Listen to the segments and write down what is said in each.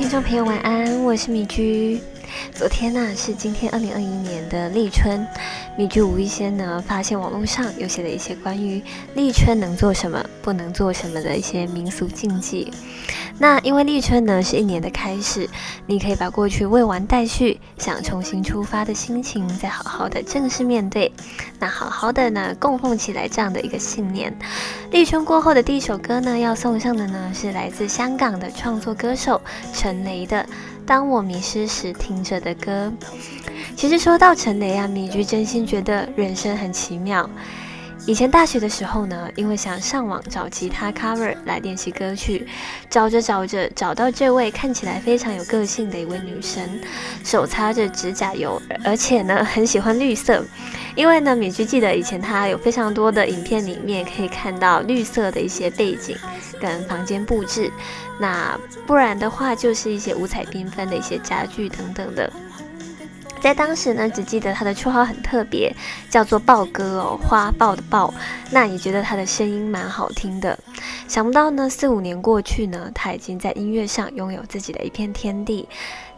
听众朋友晚安，我是米居。昨天呢是今天二零二一年的立春，米居无意间呢发现网络上有写了一些关于立春能做什么、不能做什么的一些民俗禁忌。那因为立春呢是一年的开始，你可以把过去未完待续、想重新出发的心情，再好好的正式面对，那好好的呢供奉起来这样的一个信念。立春过后的第一首歌呢，要送上的呢是来自香港的创作歌手陈雷的。当我迷失时听着的歌，其实说到陈雷啊，米菊真心觉得人生很奇妙。以前大学的时候呢，因为想上网找吉他 cover 来练习歌曲，找着找着找到这位看起来非常有个性的一位女生，手擦着指甲油，而且呢很喜欢绿色。因为呢，米居记得以前她有非常多的影片里面可以看到绿色的一些背景跟房间布置，那不然的话就是一些五彩缤纷的一些家具等等的。在当时呢，只记得他的绰号很特别，叫做豹哥哦，花豹的豹。那也觉得他的声音蛮好听的。想不到呢，四五年过去呢，他已经在音乐上拥有自己的一片天地。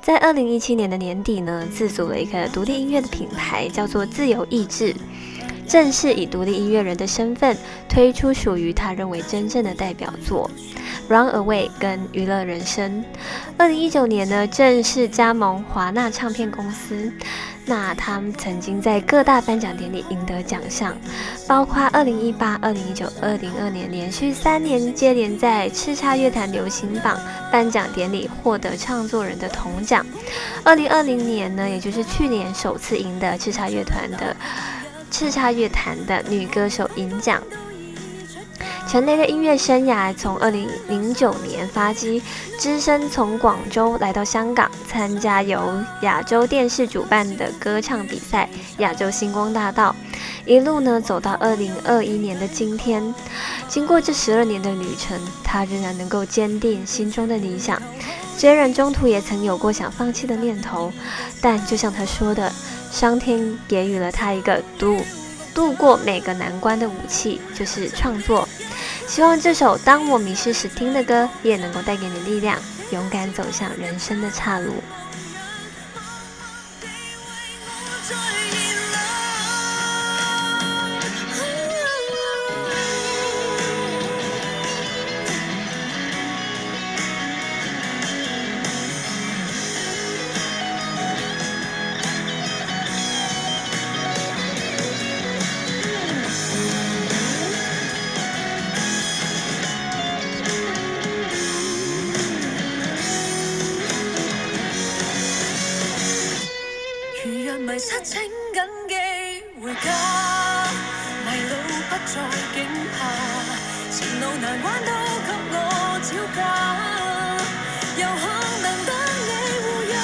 在二零一七年的年底呢，自组了一个独立音乐的品牌，叫做自由意志，正式以独立音乐人的身份推出属于他认为真正的代表作《Run Away》跟《娱乐人生》。二零一九年呢，正式加盟华纳唱片公司。那他们曾经在各大颁奖典礼赢得奖项，包括二零一八、二零一九、二零二年连续三年接连在叱咤乐坛流行榜颁奖典礼获得唱作人的铜奖。二零二零年呢，也就是去年首次赢得叱咤乐团的叱咤乐坛的女歌手银奖。陈雷的音乐生涯从二零零九年发迹，只身从广州来到香港，参加由亚洲电视主办的歌唱比赛《亚洲星光大道》，一路呢走到二零二一年的今天。经过这十二年的旅程，他仍然能够坚定心中的理想。虽然中途也曾有过想放弃的念头，但就像他说的，上天给予了他一个度度过每个难关的武器，就是创作。希望这首《当我迷失时》听的歌，也能够带给你力量，勇敢走向人生的岔路。迷失请谨记回家迷路不再惊怕前路难关都给我招架有可能跟你护荫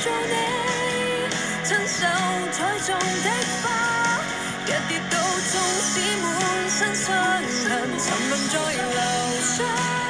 做你亲手栽种的花一跌倒纵使满身伤痕沉沦在流沙